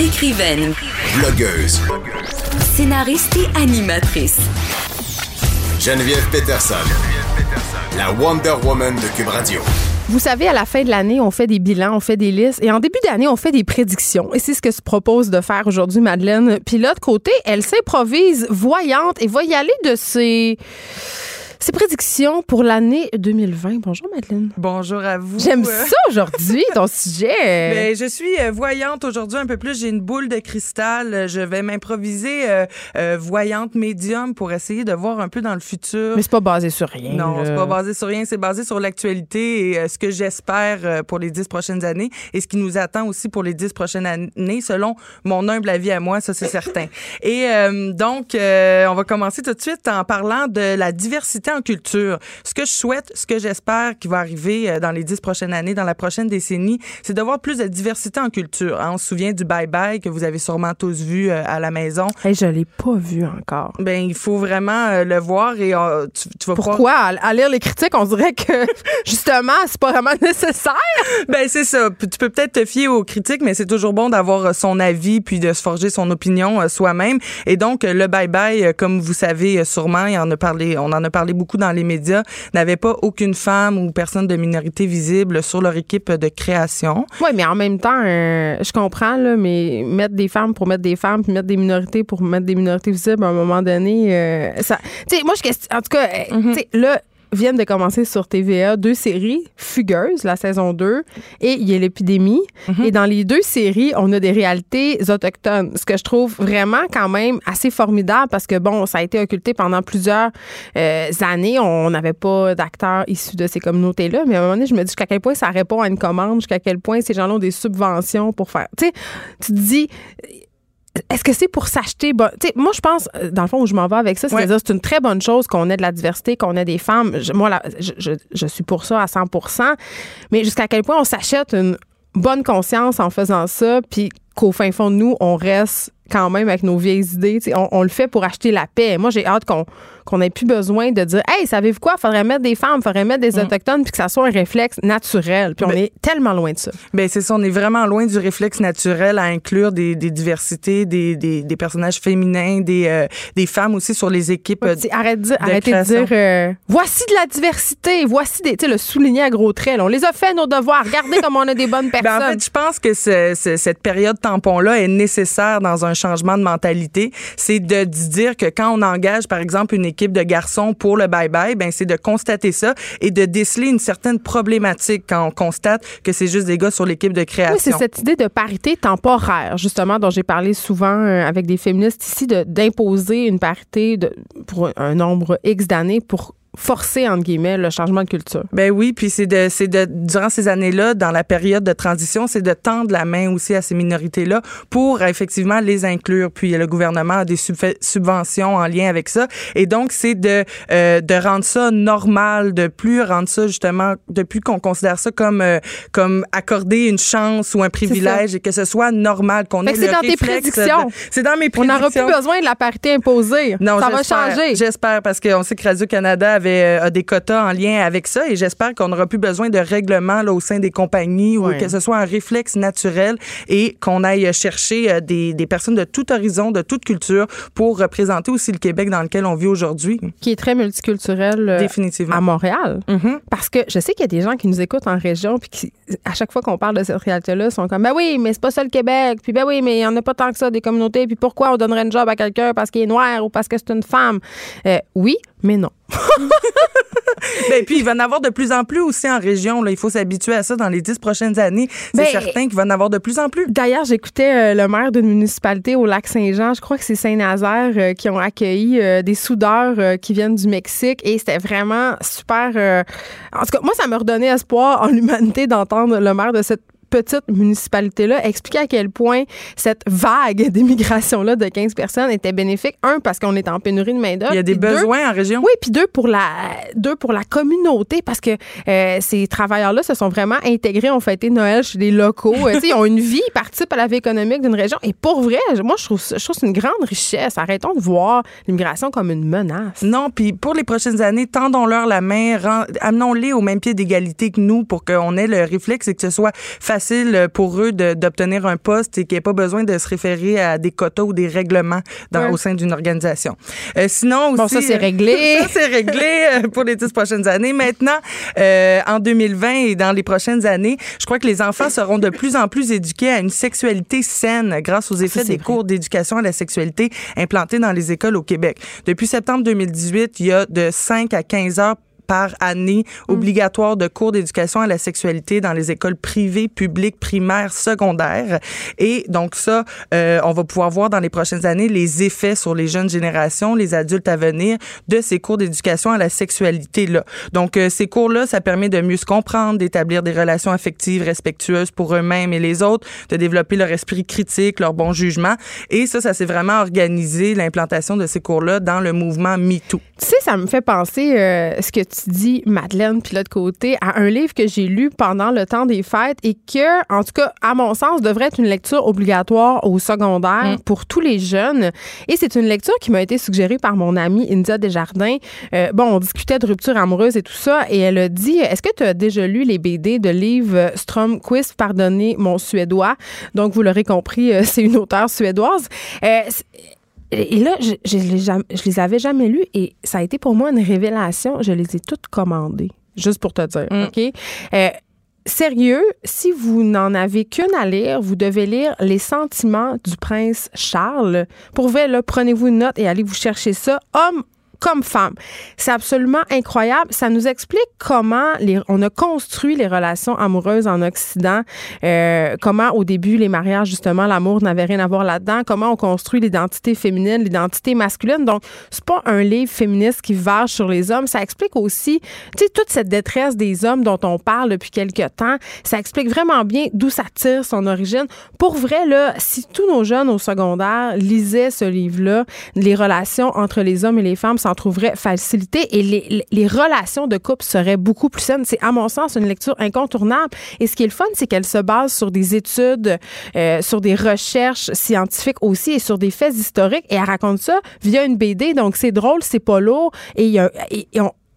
Écrivaine, Blogueuse. scénariste et animatrice. Geneviève Peterson. La Wonder Woman de Cube Radio. Vous savez, à la fin de l'année, on fait des bilans, on fait des listes. Et en début d'année, on fait des prédictions. Et c'est ce que se propose de faire aujourd'hui Madeleine. Puis l'autre côté, elle s'improvise voyante et va y aller de ses... Ses prédictions pour l'année 2020. Bonjour Madeleine. Bonjour à vous. J'aime Euh, ça aujourd'hui, ton sujet. ben, je suis euh, voyante aujourd'hui un peu plus. J'ai une boule de cristal. Je vais m'improviser euh, euh, voyante médium pour essayer de voir un peu dans le futur. Mais c'est pas basé sur rien. non, c'est pas basé sur rien, c'est basé sur l'actualité et euh, ce que j'espère pour les dix prochaines années et ce qui nous attend aussi pour les dix prochaines années, selon mon humble avis à moi, ça c'est certain. Et donc, on va commencer tout de suite en parlant de la diversité en culture. Ce que je souhaite, ce que j'espère qui va arriver euh, dans les dix prochaines années, dans la prochaine décennie, c'est d'avoir plus de diversité en culture. Hein, on se souvient du Bye Bye que vous avez sûrement tous vu euh, à la maison. Hey, je l'ai pas vu encore. Ben, il faut vraiment euh, le voir et tu, tu vas Pourquoi? À, à lire les critiques, on dirait que, justement, c'est pas vraiment nécessaire. Ben c'est ça. Tu peux peut-être te fier aux critiques, mais c'est toujours bon d'avoir son avis puis de se forger son opinion soi-même. Et donc le bye bye, euh, comme vous savez sûrement, en a parlé, on en a parlé beaucoup dans les médias, n'avait pas aucune femme ou personne de minorité visible sur leur équipe de création. Oui, mais en même temps, euh, je comprends, là, mais mettre des femmes pour mettre des femmes, puis mettre des minorités pour mettre des minorités visibles, à un moment donné, euh, ça. Tu sais, moi, je question. En tout cas, euh, Mhm. tu sais, là, viennent de commencer sur TVA deux séries, Fugueuse, la saison 2, et il y a l'épidémie. Mhm. Et dans les deux séries, on a des réalités autochtones, ce que je trouve vraiment quand même assez formidable parce que, bon, ça a été occulté pendant plusieurs euh, années. On n'avait pas d'acteurs issus de ces communautés-là, mais à un moment donné, je me dis jusqu'à quel point ça répond à une commande, jusqu'à quel point ces gens-là ont des subventions pour faire. Tu sais, tu te dis. Est-ce que c'est pour s'acheter? Bon, tu sais, moi, je pense, euh, dans le fond, où je m'en vais avec ça, c'est-à-dire c'est une très bonne chose qu'on ait de la diversité, qu'on ait des femmes. Je- moi, là, je, je- je suis pour ça à 100% mais jusqu'à quel point on s'achète une bonne conscience en faisant ça, puis qu'au fin fond de nous, on reste quand même avec nos vieilles idées. On, on le fait pour acheter la paix. Moi, j'ai hâte qu'on qu'on n'ait plus besoin de dire Hey, savez-vous quoi? Faudrait mettre des femmes, faudrait mettre des Autochtones, puis que ça soit un réflexe naturel. Puis on Ben- est tellement loin de ça. Ben c'est ça, on est vraiment loin du réflexe naturel à inclure des, des diversités, des, des, des personnages féminins, des, euh, des femmes aussi sur les équipes. arrête de arrêtez de dire euh, voici de la diversité, voici des. Tu sais, le souligner à gros traits. là. On les a fait nos devoirs. Regardez comme on a des bonnes personnes. Ben, en fait, je pense que ce- ce- cette période tampon-là est nécessaire dans un changement de mentalité. C'est de dire que quand on engage, par exemple, une équipe de garçons pour le bye-bye, ben, c'est de constater ça et de déceler une certaine problématique quand on constate que c'est juste des gars sur l'équipe de création. Oui, c'est cette idée de parité temporaire, justement, dont j'ai parlé souvent euh, avec des féministes ici, d'imposer une parité de, pour un nombre X d'années pour forcer, entre guillemets, le changement de culture. Ben oui, puis c'est de, c'est de, durant ces années-là, dans la période de transition, c'est de tendre la main aussi à ces minorités-là pour effectivement les inclure. Puis le gouvernement a des subve- subventions en lien avec ça. Et donc, c'est de, euh, de rendre ça normal, de plus rendre ça justement, de plus qu'on considère ça comme, euh, comme accorder une chance ou un privilège et que ce soit normal, qu'on ait c'est le dans tes de- prédictions. C'est dans mes On prédictions. n'aura plus besoin de la parité imposée. Non, ça va changer. J'espère parce qu'on sait que Radio-Canada avait euh, a des quotas en lien avec ça et j'espère qu'on n'aura plus besoin de règlements là, au sein des compagnies ou que ce soit un réflexe naturel et qu'on aille chercher euh, des, des personnes de tout horizon, de toute culture pour représenter aussi le Québec dans lequel on vit aujourd'hui. Qui est très multiculturel euh, Définitivement. à Montréal. Mhm. Parce que je sais qu'il y a des gens qui nous écoutent en région puis qui, à chaque fois qu'on parle de cette réalité-là, sont comme ben oui, mais c'est pas ça le Québec. Puis ben oui, mais il y en a pas tant que ça des communautés. Puis pourquoi on donnerait une job à quelqu'un parce qu'il est noir ou parce que c'est une femme? Euh, Oui, mais non. Ben, puis il va en avoir de plus en plus aussi en région. Là. Il faut s'habituer à ça dans les dix prochaines années. C'est Ben, certain qu'il va en avoir de plus en plus. D'ailleurs, j'écoutais euh, le maire d'une municipalité au lac Saint-Jean, je crois que c'est Saint-Nazaire, euh, qui ont accueilli euh, des soudeurs qui viennent du Mexique et c'était vraiment super. En tout cas, moi, ça me redonnait espoir en l'humanité d'entendre le maire de cette petite municipalité-là expliquer à quel point cette vague d'immigration-là de 15 personnes était bénéfique. Un, parce qu'on est en pénurie de main-d'œuvre. Il y a des deux, besoins en région. oui, puis deux pour la deux pour la communauté parce que euh, ces travailleurs-là se sont vraiment intégrés, ont fêté Noël chez des locaux, Euh, ils ont une vie, ils participent à la vie économique d'une région et pour vrai, moi je trouve ça- je trouve que c'est une grande richesse. Arrêtons de voir l'immigration comme une menace. Non, puis pour les prochaines années, tendons-leur la main, amenons-les au même pied d'égalité que nous pour qu'on ait le réflexe et que ce soit facile facile pour eux d'obtenir un poste et qu'il n'y ait pas besoin de se référer à des quotas ou des règlements dans, au sein d'une organisation. Euh, sinon aussi, bon, ça c'est réglé. ça c'est réglé pour les dix prochaines années. Maintenant, euh, en 2020 et dans les prochaines années, je crois que les enfants seront de plus en plus éduqués à une sexualité saine grâce aux effets des cours d'éducation à la sexualité implantés dans les écoles au Québec. Depuis septembre 2018, il y a de 5 à 15 heures par année mm. obligatoire de cours d'éducation à la sexualité dans les écoles privées, publiques, primaires, secondaires. Et donc ça, euh, on va pouvoir voir dans les prochaines années les effets sur les jeunes générations, les adultes à venir de ces cours d'éducation à la sexualité là. Donc euh, ces cours-là, ça permet de mieux se comprendre, d'établir des relations affectives respectueuses pour eux-mêmes et les autres, de développer leur esprit critique, leur bon jugement. Et ça, ça s'est vraiment organisé l'implantation de ces cours-là dans le mouvement MeToo. Tu sais, ça me fait penser euh, ce que tu dit, Madeleine, puis l'autre côté, à un livre que j'ai lu pendant le temps des fêtes et que, en tout cas, à mon sens, devrait être une lecture obligatoire au secondaire mm. pour tous les jeunes. Et c'est une lecture qui m'a été suggérée par mon amie India Desjardins. Euh, bon, on discutait de rupture amoureuse et tout ça, et elle a dit Est-ce que tu as déjà lu les BD de livre Stromquist, Pardonnez mon suédois Donc, vous l'aurez compris, euh, c'est une auteure suédoise. Et là, je, je, les, je, les avais jamais lus et ça a été pour moi une révélation. Je les ai toutes commandées, juste pour te dire, mm. OK? Euh, sérieux, si vous n'en avez qu'une à lire, vous devez lire Les sentiments du prince Charles. Pour vrai, là, prenez-vous une note et allez vous chercher ça. Homme comme femme. C'est absolument incroyable. Ça nous explique comment les, on a construit les relations amoureuses en Occident, euh, comment au début les mariages justement l'amour n'avait rien à voir là-dedans, comment on construit l'identité féminine, l'identité masculine. Donc c'est pas un livre féministe qui vache sur les hommes. Ça explique aussi, tu sais, toute cette détresse des hommes dont on parle depuis quelque temps. Ça explique vraiment bien d'où ça tire son origine. Pour vrai là, si tous nos jeunes au secondaire lisaient ce livre-là, les relations entre les hommes et les femmes, trouverait facilité et les, relations de couple seraient beaucoup plus saines. C'est, à mon sens, une lecture incontournable. Et ce qui est le fun, c'est qu'elle se base sur des études, euh, sur des recherches scientifiques aussi et sur des faits historiques. Et elle raconte ça via une BD. Donc, c'est drôle, c'est pas lourd. Et,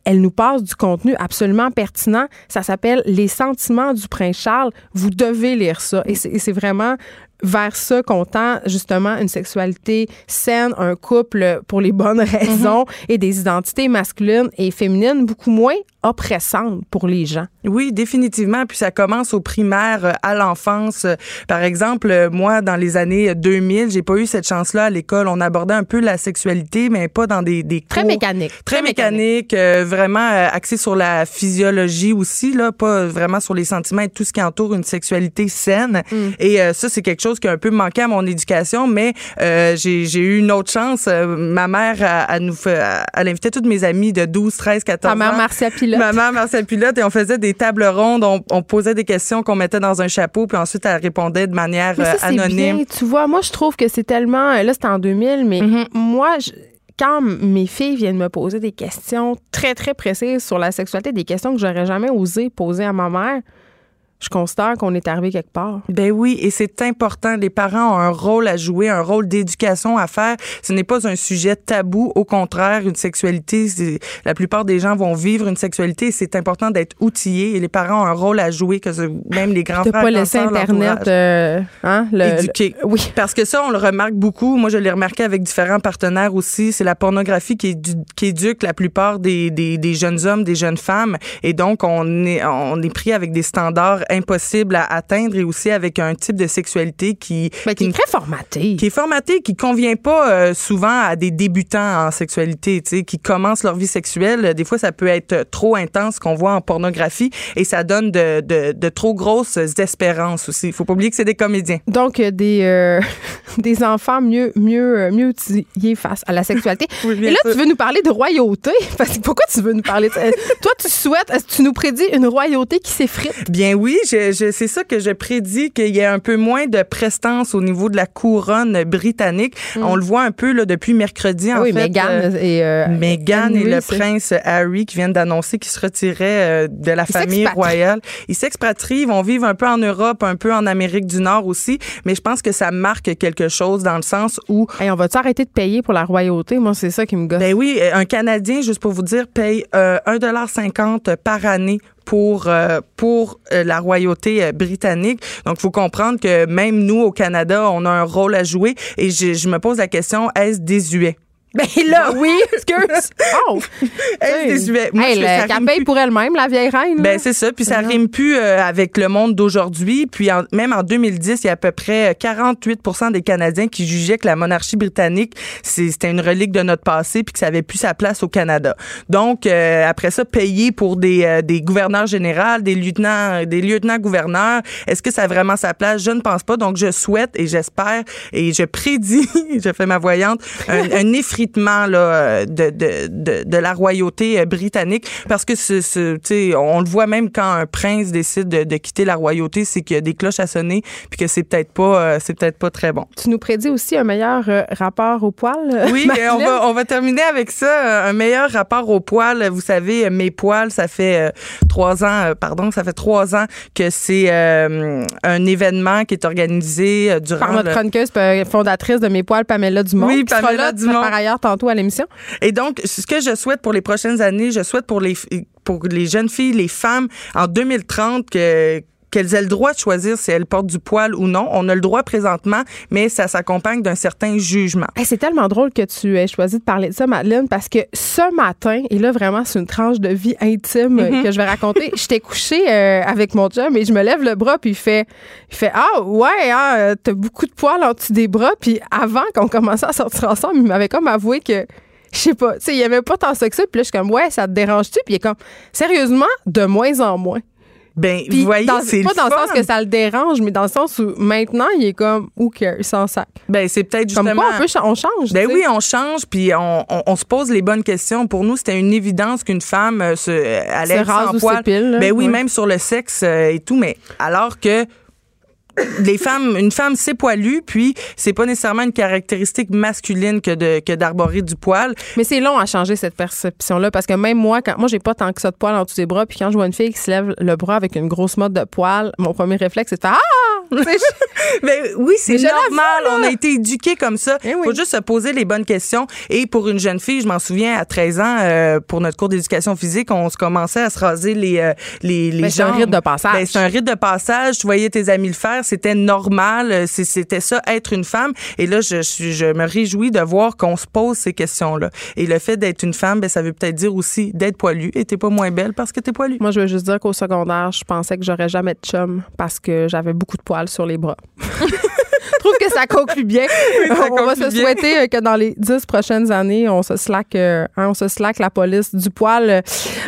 elle nous passe du contenu absolument pertinent. Ça s'appelle Les sentiments du prince Charles. Vous devez lire ça. Et c'est vraiment vers ça qu'on tend justement une sexualité saine, un couple pour les bonnes raisons mm-hmm. et des identités masculines et féminines beaucoup moins oppressantes pour les gens. Oui, définitivement. Puis ça commence au primaire, euh, à l'enfance. Par exemple, euh, moi, dans les années 2000, j'ai pas eu cette chance-là à l'école. On abordait un peu la sexualité, mais pas dans des, des très mécaniques. Très, mécaniques, euh, vraiment axé sur la physiologie aussi, là, pas vraiment sur les sentiments et tout ce qui entoure une sexualité saine. Mm. Et ça, c'est quelque chose qui a un peu manqué à mon éducation, mais j'ai eu une autre chance. ma mère, à, nous, elle invitait toutes mes amies de 12, 13, 14 ans. Ma mère Marcia Pilote. Ma mère Marcia Pilote, et on faisait des table ronde, on, posait des questions qu'on mettait dans un chapeau, puis ensuite elle répondait de manière mais ça, euh, anonyme. Bien. Tu vois, moi je trouve que c'est tellement. Euh, là, c'était en 2000, mais mm-hmm. moi, quand mes filles viennent me poser des questions très, très précises sur la sexualité, des questions que j'aurais jamais osé poser à ma mère, je considère qu'on est arrivé quelque part. Ben oui, et c'est important. Les parents ont un rôle à jouer, un rôle d'éducation à faire. Ce n'est pas un sujet tabou. Au contraire, une sexualité, la plupart des gens vont vivre une sexualité. C'est important d'être outillé et les parents ont un rôle à jouer, que même les grands frères. pas laisser Internet, euh, hein, éduquer. oui. Parce que ça, on le remarque beaucoup. Moi, je l'ai remarqué avec différents partenaires aussi. C'est la pornographie qui, qui éduque la plupart des, des, des, jeunes hommes, des jeunes femmes. Et donc, on est, on est pris avec des standards impossible à atteindre et aussi avec un type de sexualité qui, ben, qui, est très formaté. Qui est formaté, qui convient pas euh, souvent à des débutants en sexualité, tu sais, qui commencent leur vie sexuelle. Des fois, ça peut être trop intense qu'on voit en pornographie et ça donne de, de, de trop grosses espérances aussi. Il faut pas oublier que c'est des comédiens. Donc, euh, des, euh, des enfants mieux, mieux, mieux outillés face à la sexualité. et là, tu veux nous parler de royauté? Parce que pourquoi tu veux nous parler de... Toi, tu souhaites, est-ce que tu nous prédis une royauté qui s'effrite? Bien oui, je, c'est ça que je prédis qu'il y ait un peu moins de prestance au niveau de la couronne britannique. Mm. On le voit un peu là, depuis mercredi en oui, fait. Meghan euh, et euh, Meghan et le prince Harry qui viennent d'annoncer qu'ils se retiraient euh, de la famille royale. Ils s'expatrient, ils vont vivre un peu en Europe, un peu en Amérique du Nord aussi, mais je pense que ça marque quelque chose dans le sens où Hey, on va-tu arrêter de payer pour la royauté? Moi, c'est ça qui me gosse. ben oui, euh, un Canadien, juste pour vous dire, paye euh, 1,50 par année pour euh, pour euh, la royauté euh, britannique. Donc, il faut comprendre que même nous, au Canada, on a un rôle à jouer. Et je, je me pose la question, est-ce désuet? Ben là, oui, excuse. Oh! Désuet? Moi, Hey, je- le- qu'elle paye pour elle-même, la vieille reine. là. Ben c'est ça, puis ça Non. rime plus euh, avec le monde d'aujourd'hui. Puis en- même en 2010, il y a à peu près euh, 48% des Canadiens qui jugeaient que la monarchie britannique c'est- c'était une relique de notre passé puis que ça avait plus sa place au Canada. Donc euh, après ça, payer pour des, euh, des gouverneurs généraux, des lieutenants, des lieutenants gouverneurs, est-ce que ça a vraiment sa place? Je ne pense pas. Donc je souhaite et j'espère et je prédis, je fais ma voyante, un, un là de, de, de, de la royauté euh, britannique parce que ce, ce- tu sais, on le voit même quand un prince décide de, de quitter la royauté, c'est qu'il y a des cloches à sonner puis que c'est peut-être pas euh, c'est peut-être pas très bon. Tu nous prédis aussi un meilleur euh, rapport au poil? euh, Oui, on va, on va terminer avec ça. euh, Un meilleur rapport au poil. Vous savez, euh, mes poils, ça fait euh, trois ans, euh, pardon, ça fait trois ans que c'est euh, un événement qui est organisé euh, durant Par notre le- chroniqueuse euh, fondatrice de Mes poils, Pamela Dumont. Oui, Pamela là, Dumont. par ailleurs, tantôt à l'émission. Et donc, ce que je souhaite pour les prochaines années, je souhaite pour les, pour les jeunes filles, les femmes, en 2030, que qu'elles aient le droit de choisir si elles portent du poil ou non. On a le droit présentement, mais ça s'accompagne d'un certain jugement. Hey, c'est tellement drôle que tu aies choisi de parler de ça, Madeleine, parce que ce matin, et là, vraiment, c'est une tranche de vie intime Mm-hmm. que je vais raconter. J'étais couchée euh, avec mon chum et je me lève le bras, puis il fait, il fait Ah, ouais, hein, euh, t'as beaucoup de poils en dessous des bras. Puis avant qu'on commençait à sortir ensemble, il m'avait comme avoué que. Je sais pas, tu sais, il aimait pas tant ça que ça. Puis là, je suis comme, ouais, ça te dérange-tu? Puis il est comme, sérieusement, de moins en moins. Ben, Puis vous voyez, c'est pas le dans le sens que ça le dérange, mais dans le sens où maintenant, il est comme, who cares, il s'en sac. Ben, c'est peut-être Comme justement. quoi, on, peut, on change. Ben sais. oui, on change, puis on, on, on se pose les bonnes questions. Pour nous, c'était une évidence qu'une femme euh, se, elle Se être rase sans ou poil. là. Ben oui, même sur le sexe euh, et tout, mais alors que les femmes, une femme c'est poilu, puis c'est pas nécessairement une caractéristique masculine que d'arborer du poil. Mais c'est long à changer cette perception-là parce que même moi, quand moi, j'ai pas tant que ça de poils en dessous des bras, puis quand je vois une fille qui se lève le bras avec une grosse mode de poils, mon premier réflexe, c'est de faire Ah! Ben oui, c'est normal. On a été éduqués comme ça. Eh oui. faut juste se poser les bonnes questions. Et pour une jeune fille, je m'en souviens, à 13 ans, euh, pour notre cours d'éducation physique, on se commençait à se raser les euh, les, les Ben, c'est un rite de passage. Ben, c'est un rite de passage. Tu voyais tes amis le faire. C'était normal. Euh, C'était ça, être une femme. Et là, je, je me réjouis de voir qu'on se pose ces questions-là. Et le fait d'être une femme, ben, ça veut peut-être dire aussi d'être poilue. Et t'es pas moins belle parce que t'es poilue. moi, je veux juste dire qu'au secondaire, je pensais que j'aurais jamais de chum parce que j'avais beaucoup de poils sur les bras. Je trouve que ça conclut bien. ça on va se bien. souhaiter euh, que dans les dix prochaines années, on se slack, euh, hein, on se slack la police du poil.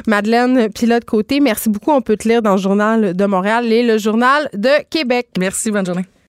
Madeleine Pilote Côté, merci beaucoup. On peut te lire dans le journal de Montréal et le journal de Québec. Merci, bonne journée.